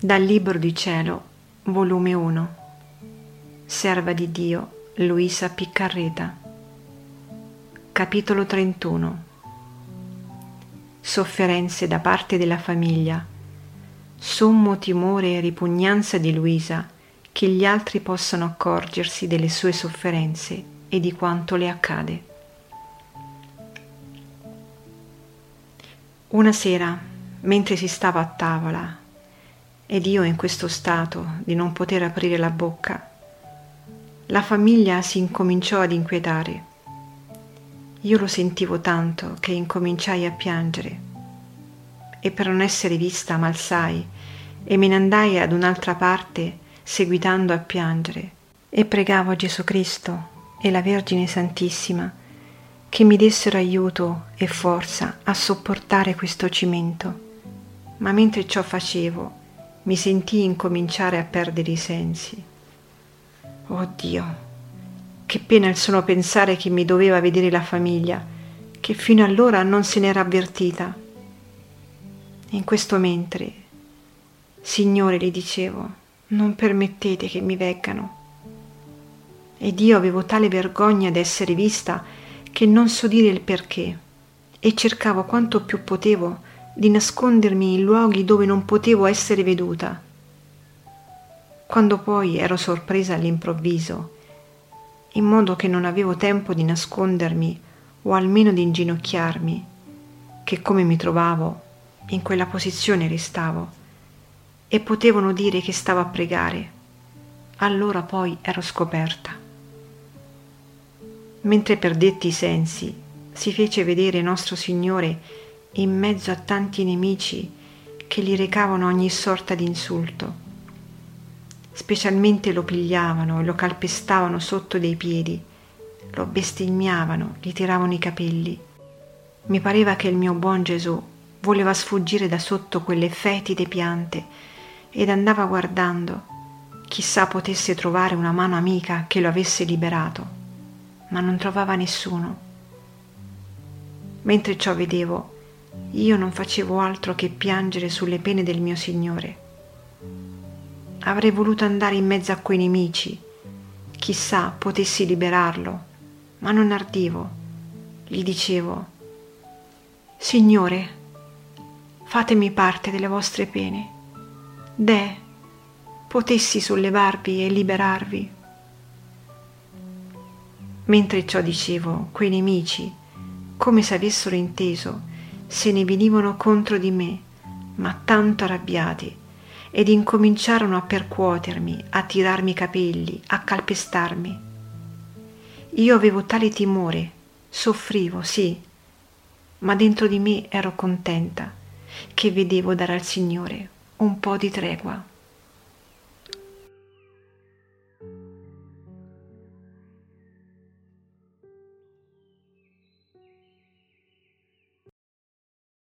Dal Libro di Cielo, volume 1, Serva di Dio, Luisa Piccarreta, capitolo 31. Sofferenze da parte della famiglia, sommo timore e ripugnanza di Luisa che gli altri possano accorgersi delle sue sofferenze e di quanto le accade. Una sera, mentre si stava a tavola ed io in questo stato di non poter aprire la bocca, la famiglia si incominciò ad inquietare. Io lo sentivo tanto che incominciai a piangere e per non essere vista m'alzai e me ne andai ad un'altra parte seguitando a piangere e pregavo Gesù Cristo e la Vergine Santissima che mi dessero aiuto e forza a sopportare questo cimento. Ma mentre ciò facevo, mi sentii incominciare a perdere i sensi. Oh Dio, che pena il solo pensare che mi doveva vedere la famiglia, che fino allora non se n'era avvertita. In questo mentre, Signore, gli dicevo, non permettete che mi veggano. Ed io avevo tale vergogna d'essere vista che non so dire il perché, e cercavo quanto più potevo di nascondermi in luoghi dove non potevo essere veduta. Quando poi ero sorpresa all'improvviso, in modo che non avevo tempo di nascondermi o almeno di inginocchiarmi, che come mi trovavo, in quella posizione restavo, e potevano dire che stavo a pregare, allora poi ero scoperta. Mentre perdetti i sensi, si fece vedere nostro Signore in mezzo a tanti nemici che gli recavano ogni sorta di insulto. Specialmente lo pigliavano e lo calpestavano sotto dei piedi, lo bestemmiavano, gli tiravano i capelli. Mi pareva che il mio buon Gesù voleva sfuggire da sotto quelle fetide piante ed andava guardando, chissà potesse trovare una mano amica che lo avesse liberato, ma non trovava nessuno. Mentre ciò vedevo, io non facevo altro che piangere sulle pene del mio Signore. Avrei voluto andare in mezzo a quei nemici, chissà potessi liberarlo, ma non ardivo. Gli dicevo, Signore, fatemi parte delle vostre pene. Deh, potessi sollevarvi e liberarvi. Mentre ciò dicevo, quei nemici, come se avessero inteso, se ne venivano contro di me, ma tanto arrabbiati, ed incominciarono a percuotermi, a tirarmi i capelli, a calpestarmi. Io avevo tale timore, soffrivo, sì, ma dentro di me ero contenta che vedevo dare al Signore un po' di tregua.